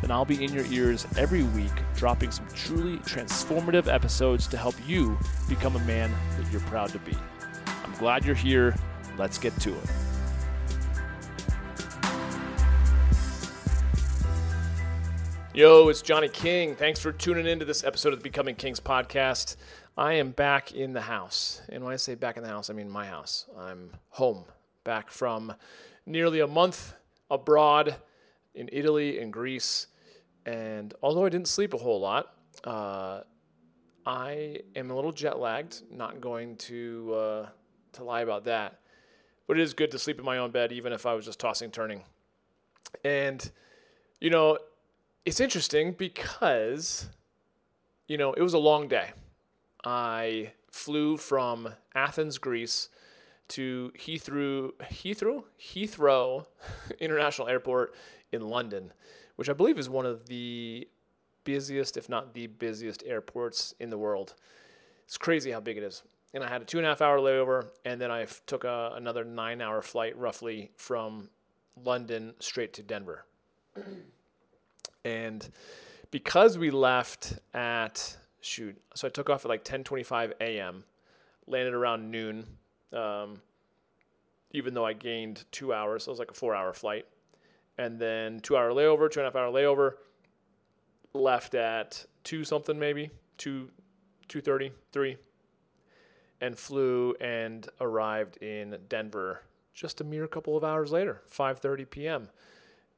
then I'll be in your ears every week, dropping some truly transformative episodes to help you become a man that you're proud to be. I'm glad you're here. Let's get to it. Yo, it's Johnny King. Thanks for tuning into this episode of the Becoming Kings podcast. I am back in the house. And when I say back in the house, I mean my house. I'm home, back from nearly a month abroad in Italy and Greece. And although I didn't sleep a whole lot, uh, I am a little jet lagged. Not going to uh, to lie about that, but it is good to sleep in my own bed, even if I was just tossing turning. And you know, it's interesting because you know it was a long day. I flew from Athens, Greece, to Heathrow, Heathrow, Heathrow International Airport in London, which I believe is one of the busiest, if not the busiest, airports in the world. It's crazy how big it is. And I had a two and a half hour layover, and then I took a, another nine hour flight roughly from London straight to Denver. and because we left at shoot, so I took off at like 10:25 a.m., landed around noon. Um, even though I gained two hours, so it was like a four-hour flight and then two hour layover, two and a half hour layover. Left at two something maybe two, two thirty three, and flew and arrived in Denver just a mere couple of hours later, five thirty p.m.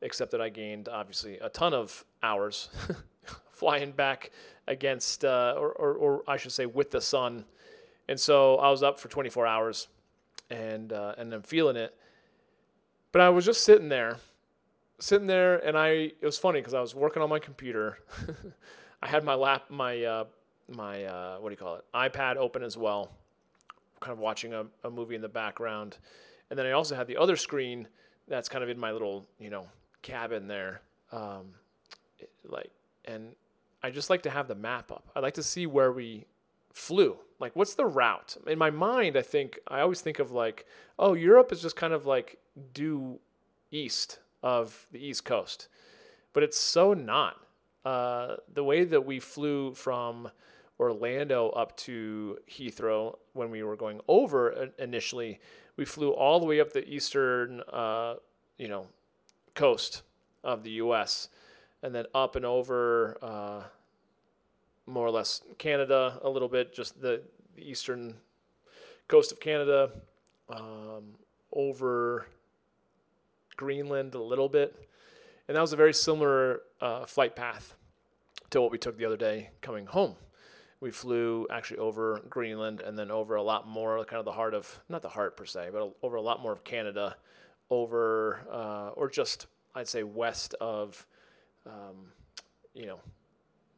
Except that I gained obviously a ton of hours flying back against, uh, or, or, or I should say, with the sun. And so I was up for 24 hours, and uh, and I'm feeling it. But I was just sitting there sitting there, and I it was funny because I was working on my computer. I had my lap, my uh, my uh, what do you call it, iPad open as well, kind of watching a, a movie in the background, and then I also had the other screen that's kind of in my little you know cabin there, um, it, like, and I just like to have the map up. I like to see where we flew. Like, what's the route? In my mind, I think I always think of like, oh, Europe is just kind of like due east of the East Coast. But it's so not. Uh, the way that we flew from Orlando up to Heathrow when we were going over initially, we flew all the way up the eastern, uh, you know, coast of the U.S. and then up and over, uh, more or less Canada a little bit, just the, the eastern coast of Canada, um, over Greenland a little bit. And that was a very similar uh, flight path to what we took the other day coming home. We flew actually over Greenland and then over a lot more, kind of the heart of, not the heart per se, but over a lot more of Canada, over, uh, or just, I'd say, west of, um, you know,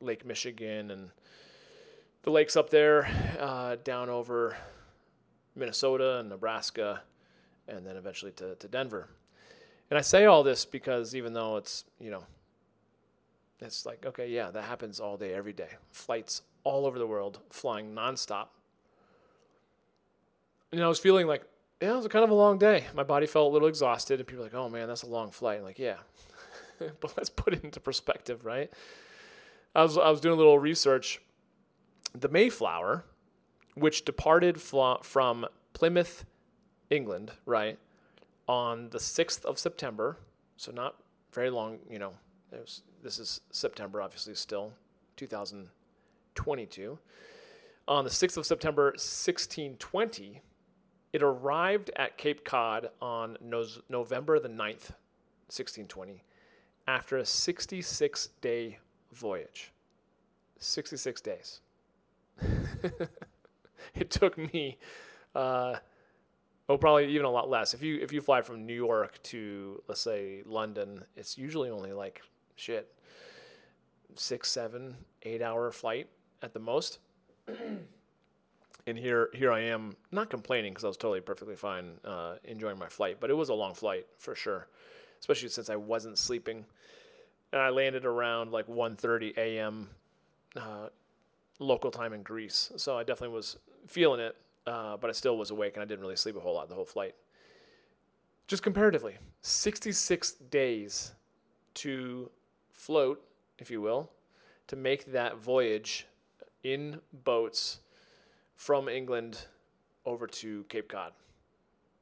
Lake Michigan and the lakes up there, uh, down over Minnesota and Nebraska, and then eventually to, to Denver. And I say all this because even though it's, you know, it's like, okay, yeah, that happens all day, every day. Flights all over the world, flying nonstop. And I was feeling like, yeah, it was kind of a long day. My body felt a little exhausted, and people were like, oh man, that's a long flight. I'm like, yeah. but let's put it into perspective, right? I was, I was doing a little research. The Mayflower, which departed from Plymouth, England, right? on the 6th of September, so not very long, you know, was, this is September, obviously, still 2022. On the 6th of September, 1620, it arrived at Cape Cod on no- November the 9th, 1620, after a 66 day voyage. 66 days. it took me uh, Oh, probably even a lot less. If you if you fly from New York to let's say London, it's usually only like shit six, seven, eight hour flight at the most. and here, here I am, not complaining because I was totally perfectly fine, uh, enjoying my flight. But it was a long flight for sure, especially since I wasn't sleeping. And I landed around like 1:30 a.m. Uh, local time in Greece, so I definitely was feeling it. Uh, but I still was awake and I didn't really sleep a whole lot the whole flight. Just comparatively, 66 days to float, if you will, to make that voyage in boats from England over to Cape Cod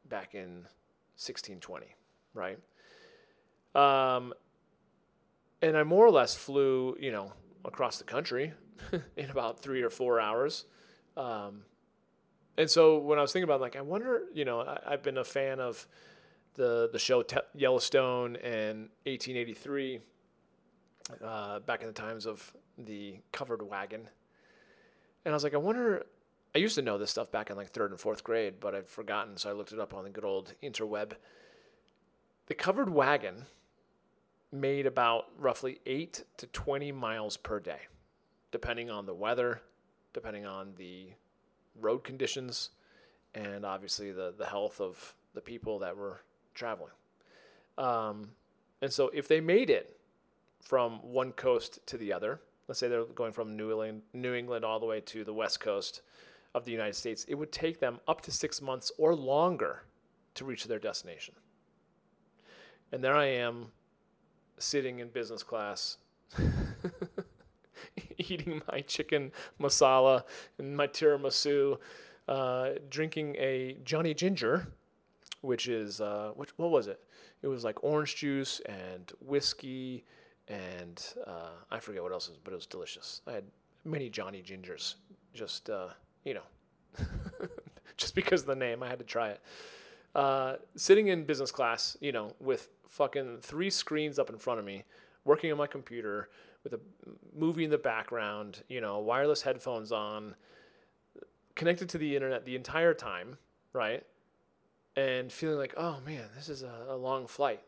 back in 1620, right? Um, and I more or less flew, you know, across the country in about three or four hours. Um, and so when I was thinking about, it, like, I wonder, you know, I, have been a fan of the the show Te- Yellowstone and 1883, uh, back in the times of the covered wagon. And I was like, I wonder. I used to know this stuff back in like third and fourth grade, but I'd forgotten, so I looked it up on the good old interweb. The covered wagon made about roughly eight to 20 miles per day, depending on the weather, depending on the road conditions, and obviously the, the health of the people that were traveling. Um, and so if they made it from one coast to the other, let's say they're going from New England, New England all the way to the west coast of the United States, it would take them up to six months or longer to reach their destination. And there I am sitting in business class eating my chicken masala and my tiramisu, uh, drinking a Johnny Ginger, which is uh, what what was it? It was like orange juice and whiskey and uh, I forget what else, was, but it was delicious. I had many Johnny Gingers, just uh, you know, just because of the name, I had to try it. Uh, sitting in business class, you know, with fucking three screens up in front of me, working on my computer with a movie in the background, you know, wireless headphones on, connected to the internet the entire time, right? And feeling like, oh man, this is a, a long flight.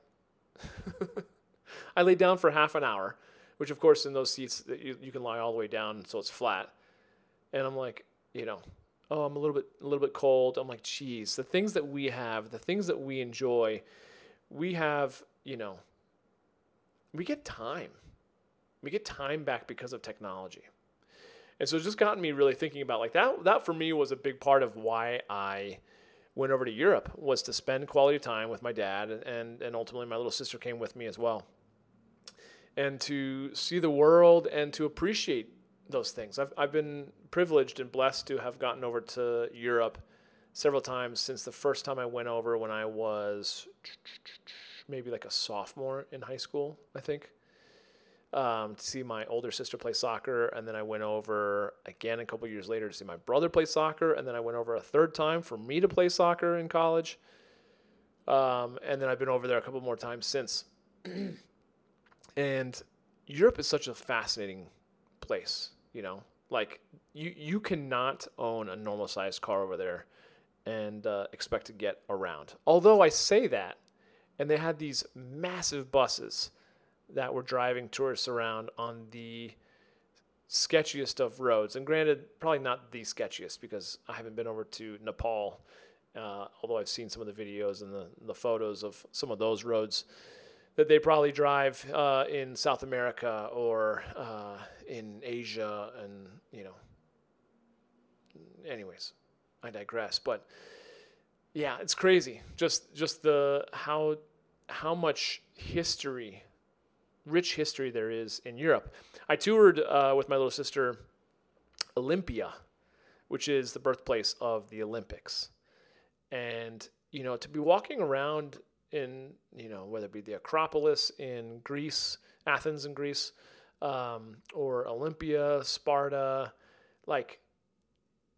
I laid down for half an hour, which of course in those seats you, you can lie all the way down so it's flat. And I'm like, you know, oh, I'm a little bit a little bit cold. I'm like, geez, the things that we have, the things that we enjoy, we have, you know, we get time. We get time back because of technology. And so it's just gotten me really thinking about like that that for me was a big part of why I went over to Europe was to spend quality time with my dad and and ultimately my little sister came with me as well. And to see the world and to appreciate those things. I've I've been privileged and blessed to have gotten over to Europe several times since the first time I went over when I was maybe like a sophomore in high school, I think. Um, to see my older sister play soccer, and then I went over again a couple years later to see my brother play soccer, and then I went over a third time for me to play soccer in college. Um, and then I've been over there a couple more times since. and Europe is such a fascinating place, you know. Like you, you cannot own a normal sized car over there and uh, expect to get around. Although I say that, and they had these massive buses that were driving tourists around on the sketchiest of roads. And granted, probably not the sketchiest because I haven't been over to Nepal, uh, although I've seen some of the videos and the, the photos of some of those roads that they probably drive uh, in South America or uh, in Asia, and you know. Anyways, I digress. But yeah, it's crazy. Just just the how how much history, rich history there is in Europe. I toured uh, with my little sister Olympia, which is the birthplace of the Olympics, and you know to be walking around in you know whether it be the Acropolis in Greece, Athens in Greece, um, or Olympia, Sparta, like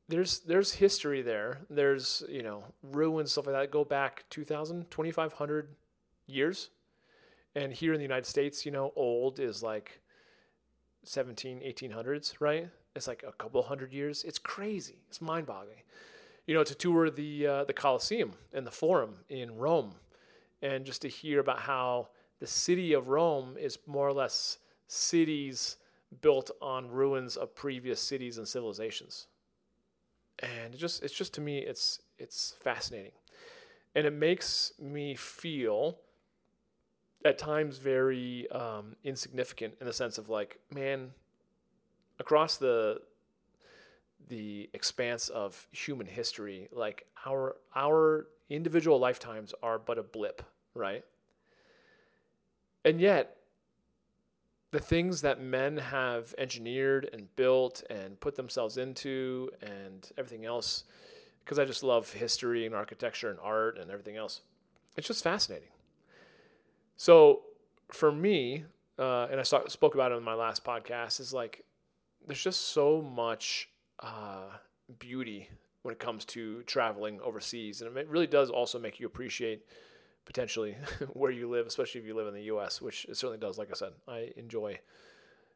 there's there's history there. There's you know ruins stuff like that go back 2,000, 2,500 years, and here in the United States, you know, old is like 17, 1800s, right? It's like a couple hundred years. It's crazy. It's mind-boggling. You know, to tour the uh, the Colosseum and the Forum in Rome and just to hear about how the city of Rome is more or less cities built on ruins of previous cities and civilizations. And it just it's just to me it's it's fascinating. And it makes me feel at times very um, insignificant in the sense of like, man, across the the expanse of human history, like our our individual lifetimes are but a blip, right? And yet, the things that men have engineered and built and put themselves into and everything else, because I just love history and architecture and art and everything else, it's just fascinating. So for me, uh, and I saw, spoke about it in my last podcast, is like there's just so much uh, beauty when it comes to traveling overseas, and it really does also make you appreciate potentially where you live, especially if you live in the U.S., which it certainly does. Like I said, I enjoy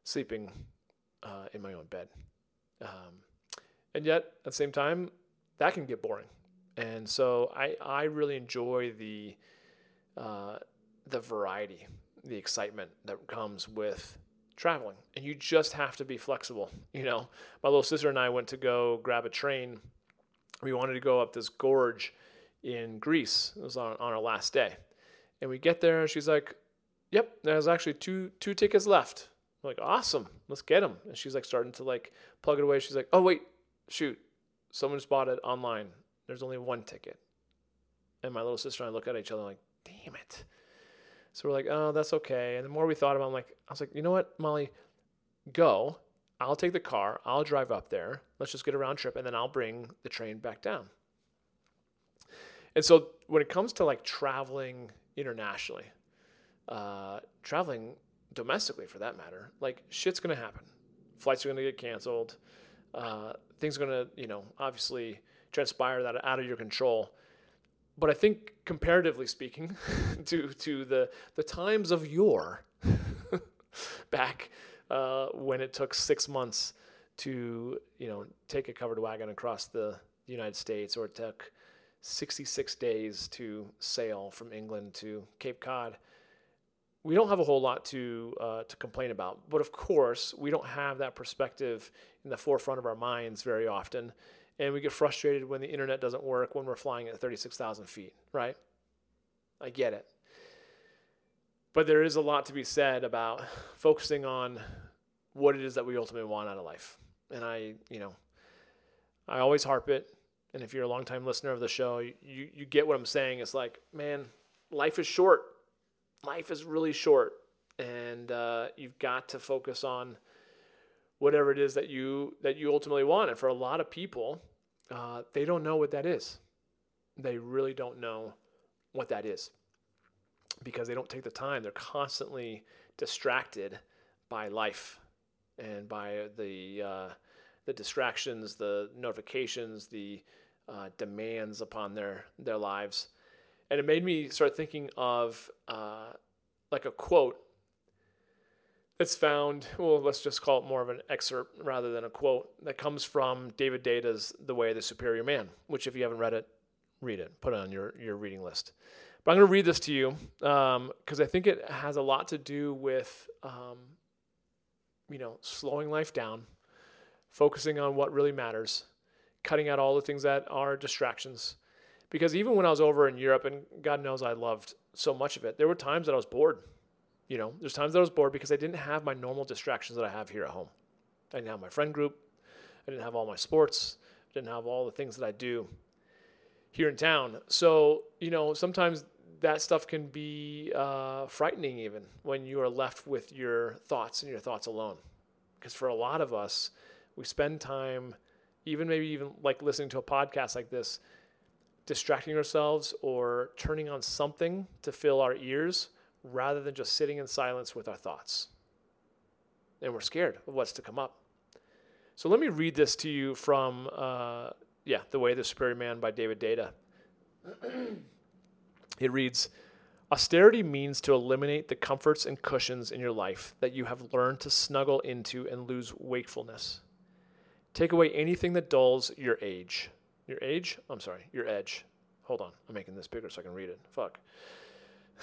sleeping uh, in my own bed, um, and yet at the same time, that can get boring. And so I I really enjoy the uh, the variety, the excitement that comes with traveling. And you just have to be flexible. You know, my little sister and I went to go grab a train. We wanted to go up this gorge in Greece. It was on, on our last day. And we get there and she's like, Yep, there's actually two two tickets left. I'm like, awesome, let's get them. And she's like starting to like plug it away. She's like, oh wait, shoot, someone just bought it online. There's only one ticket. And my little sister and I look at each other like, damn it. So we're like, oh, that's okay. And the more we thought about it, I'm like, I was like, you know what, Molly, go. I'll take the car. I'll drive up there. Let's just get a round trip, and then I'll bring the train back down. And so when it comes to like traveling internationally, uh, traveling domestically for that matter, like shit's gonna happen. Flights are gonna get canceled. Uh, things are gonna, you know, obviously transpire that out of your control but I think comparatively speaking, to to the the times of yore, back uh, when it took six months to you know take a covered wagon across the United States, or it took 66 days to sail from England to Cape Cod. We don't have a whole lot to uh, to complain about, but of course, we don't have that perspective in the forefront of our minds very often and we get frustrated when the internet doesn't work when we're flying at 36,000 feet, right? I get it. But there is a lot to be said about focusing on what it is that we ultimately want out of life. And I, you know, I always harp it. And if you're a longtime listener of the show, you, you get what I'm saying. It's like, man, life is short. Life is really short. And uh, you've got to focus on whatever it is that you that you ultimately want. And for a lot of people, uh, they don't know what that is. They really don't know what that is because they don't take the time. They're constantly distracted by life and by the uh, the distractions, the notifications, the uh, demands upon their their lives, and it made me start thinking of uh, like a quote that's found, well, let's just call it more of an excerpt rather than a quote, that comes from David Deida's The Way of the Superior Man, which, if you haven't read it, read it, put it on your, your reading list. But I'm going to read this to you because um, I think it has a lot to do with, um, you know, slowing life down, focusing on what really matters, cutting out all the things that are distractions. Because even when I was over in Europe, and God knows I loved so much of it, there were times that I was bored you know, there's times that I was bored because I didn't have my normal distractions that I have here at home. I didn't have my friend group. I didn't have all my sports. I didn't have all the things that I do here in town. So, you know, sometimes that stuff can be uh, frightening even when you are left with your thoughts and your thoughts alone. Because for a lot of us, we spend time, even maybe even like listening to a podcast like this, distracting ourselves or turning on something to fill our ears rather than just sitting in silence with our thoughts. And we're scared of what's to come up. So let me read this to you from, uh, yeah, The Way of the Superior Man by David Deida. it reads Austerity means to eliminate the comforts and cushions in your life that you have learned to snuggle into and lose wakefulness. Take away anything that dulls your age. Your age? I'm sorry, your edge. Hold on, I'm making this bigger so I can read it. Fuck.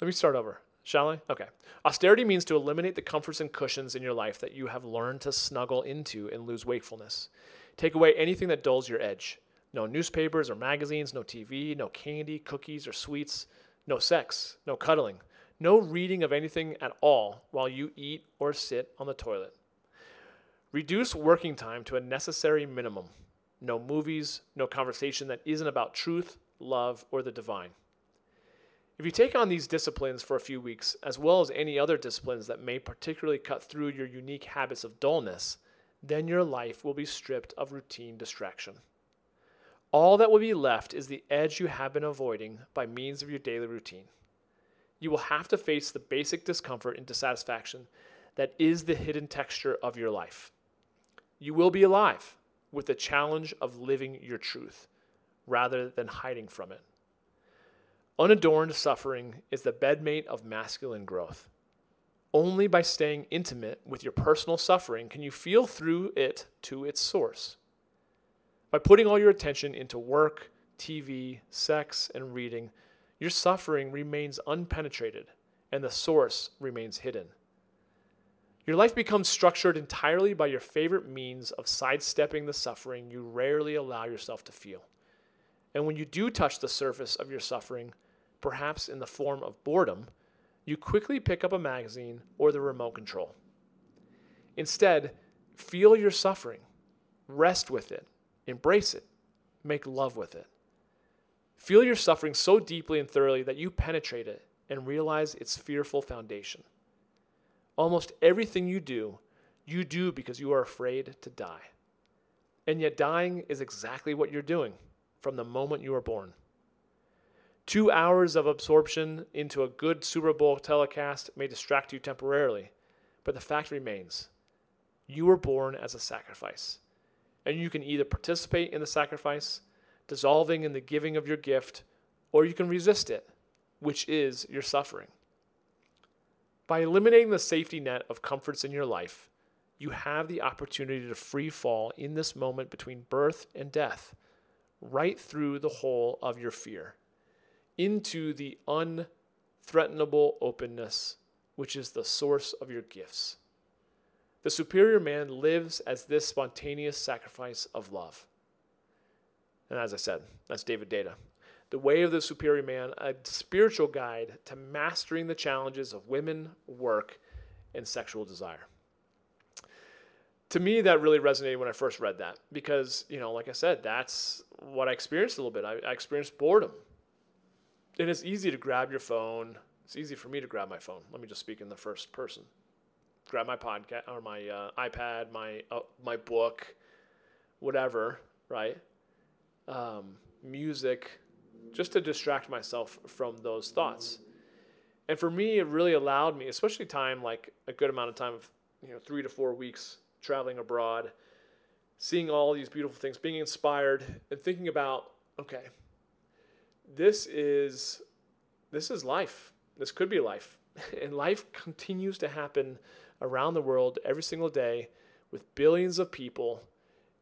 Let me start over. shall I? Okay. Austerity means to eliminate the comforts and cushions in your life that you have learned to snuggle into and lose wakefulness. Take away anything that dulls your edge. No newspapers or magazines, no TV, no candy, cookies, or sweets, no sex, no cuddling, no reading of anything at all while you eat or sit on the toilet. Reduce working time to a necessary minimum. No movies, no conversation that isn't about truth, love, or the divine. If you take on these disciplines for a few weeks, as well as any other disciplines that may particularly cut through your unique habits of dullness, then your life will be stripped of routine distraction. All that will be left is the edge you have been avoiding by means of your daily routine. You will have to face the basic discomfort and dissatisfaction that is the hidden texture of your life. You will be alive with the challenge of living your truth rather than hiding from it. Unadorned suffering is the bedmate of masculine growth. Only by staying intimate with your personal suffering can you feel through it to its source. By putting all your attention into work, TV, sex, and reading, your suffering remains unpenetrated and the source remains hidden. Your life becomes structured entirely by your favorite means of sidestepping the suffering you rarely allow yourself to feel. And when you do touch the surface of your suffering, perhaps in the form of boredom, you quickly pick up a magazine or the remote control. Instead, feel your suffering, rest with it, embrace it, make love with it. Feel your suffering so deeply and thoroughly that you penetrate it and realize its fearful foundation. Almost everything you do, you do because you are afraid to die. And yet, dying is exactly what you're doing from the moment you are born. Two hours of absorption into a good Super Bowl telecast may distract you temporarily, but the fact remains you were born as a sacrifice, and you can either participate in the sacrifice, dissolving in the giving of your gift, or you can resist it, which is your suffering. By eliminating the safety net of comforts in your life, you have the opportunity to free fall in this moment between birth and death, right through the hole of your fear into the unthreatenable openness, which is the source of your gifts. The superior man lives as this spontaneous sacrifice of love. And as I said, that's David Deida. The Way of the Superior Man, a spiritual guide to mastering the challenges of women, work, and sexual desire. To me, that really resonated when I first read that because, you know, like I said, that's what I experienced a little bit. I, I experienced boredom and it's easy to grab your phone. It's easy for me to grab my phone. Let me just speak in the first person. Grab my podcast or my uh, iPad, my uh, my book, whatever, right? Um, music, just to distract myself from those thoughts. And for me, it really allowed me, especially time like a good amount of time of you know three to four weeks traveling abroad, seeing all these beautiful things, being inspired, and thinking about okay, this is this is life. This could be life. And life continues to happen around the world every single day with billions of people.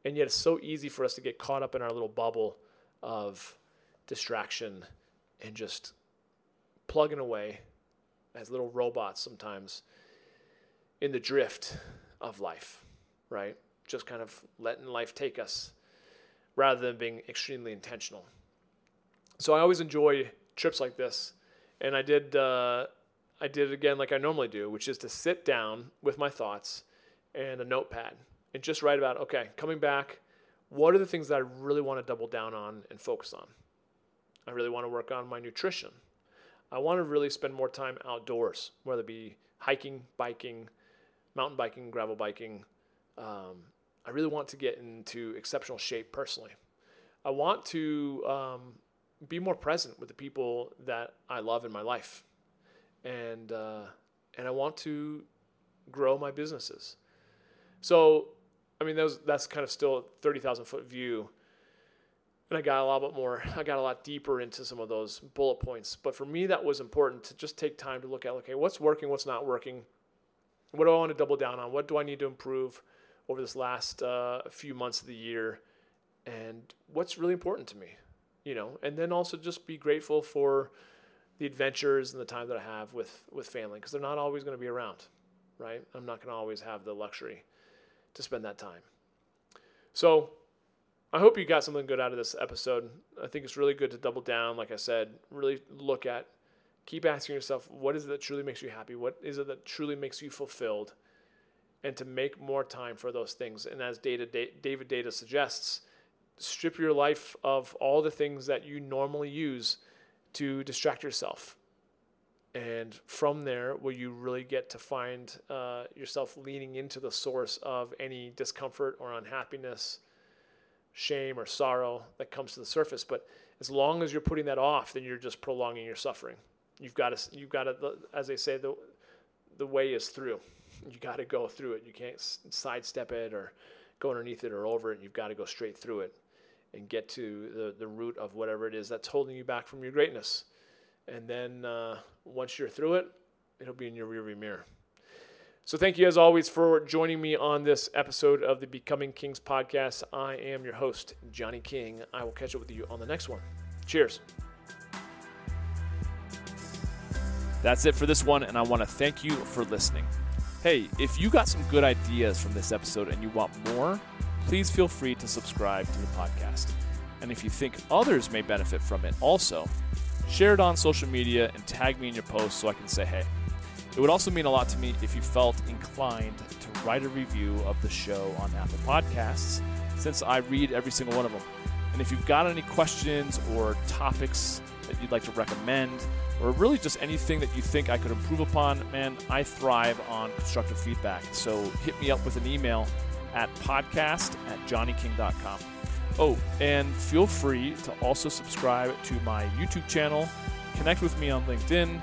And yet it's so easy for us to get caught up in our little bubble of distraction and just plugging away as little robots sometimes in the drift of life, right? Just kind of letting life take us rather than being extremely intentional. So I always enjoy trips like this, and I did uh, I did it again like I normally do, which is to sit down with my thoughts and a notepad and just write about okay, coming back, what are the things that I really want to double down on and focus on? I really want to work on my nutrition. I want to really spend more time outdoors, whether it be hiking, biking, mountain biking, gravel biking. Um, I really want to get into exceptional shape personally. I want to um, be more present with the people that I love in my life, and uh, and I want to grow my businesses. So, I mean, those that's kind of still a thirty thousand foot view, and I got a lot bit more. I got a lot deeper into some of those bullet points. But for me, that was important to just take time to look at okay, what's working, what's not working, what do I want to double down on, what do I need to improve over this last uh, few months of the year, and what's really important to me you know, and then also just be grateful for the adventures and the time that I have with with family because they're not always going to be around, right? I'm not going to always have the luxury to spend that time. So, I hope you got something good out of this episode. I think it's really good to double down, like I said, really look at, keep asking yourself, what is it that truly makes you happy? What is it that truly makes you fulfilled? And to make more time for those things. And as Deida, David Deida suggests, strip your life of all the things that you normally use to distract yourself. And from there, will you really get to find uh, yourself leaning into the source of any discomfort or unhappiness, shame or sorrow that comes to the surface. But as long as you're putting that off, then you're just prolonging your suffering. You've got to, you've got to, as they say, the, the way is through. You got to go through it. You can't sidestep it or go underneath it or over it. You've got to go straight through it and get to the, the root of whatever it is that's holding you back from your greatness. And then uh, once you're through it, it'll be in your rearview mirror. So thank you as always for joining me on this episode of the Becoming Kings podcast. I am your host, Johnny King. I will catch up with you on the next one. Cheers. That's it for this one, and I want to thank you for listening. Hey, if you got some good ideas from this episode and you want more, please feel free to subscribe to the podcast. And if you think others may benefit from it also, share it on social media and tag me in your post so I can say hey. It would also mean a lot to me if you felt inclined to write a review of the show on Apple Podcasts, since I read every single one of them. And if you've got any questions or topics that you'd like to recommend, or really just anything that you think I could improve upon, man, I thrive on constructive feedback. So hit me up with an email at podcast at johnnyking.com. Oh, and feel free to also subscribe to my YouTube channel, connect with me on LinkedIn,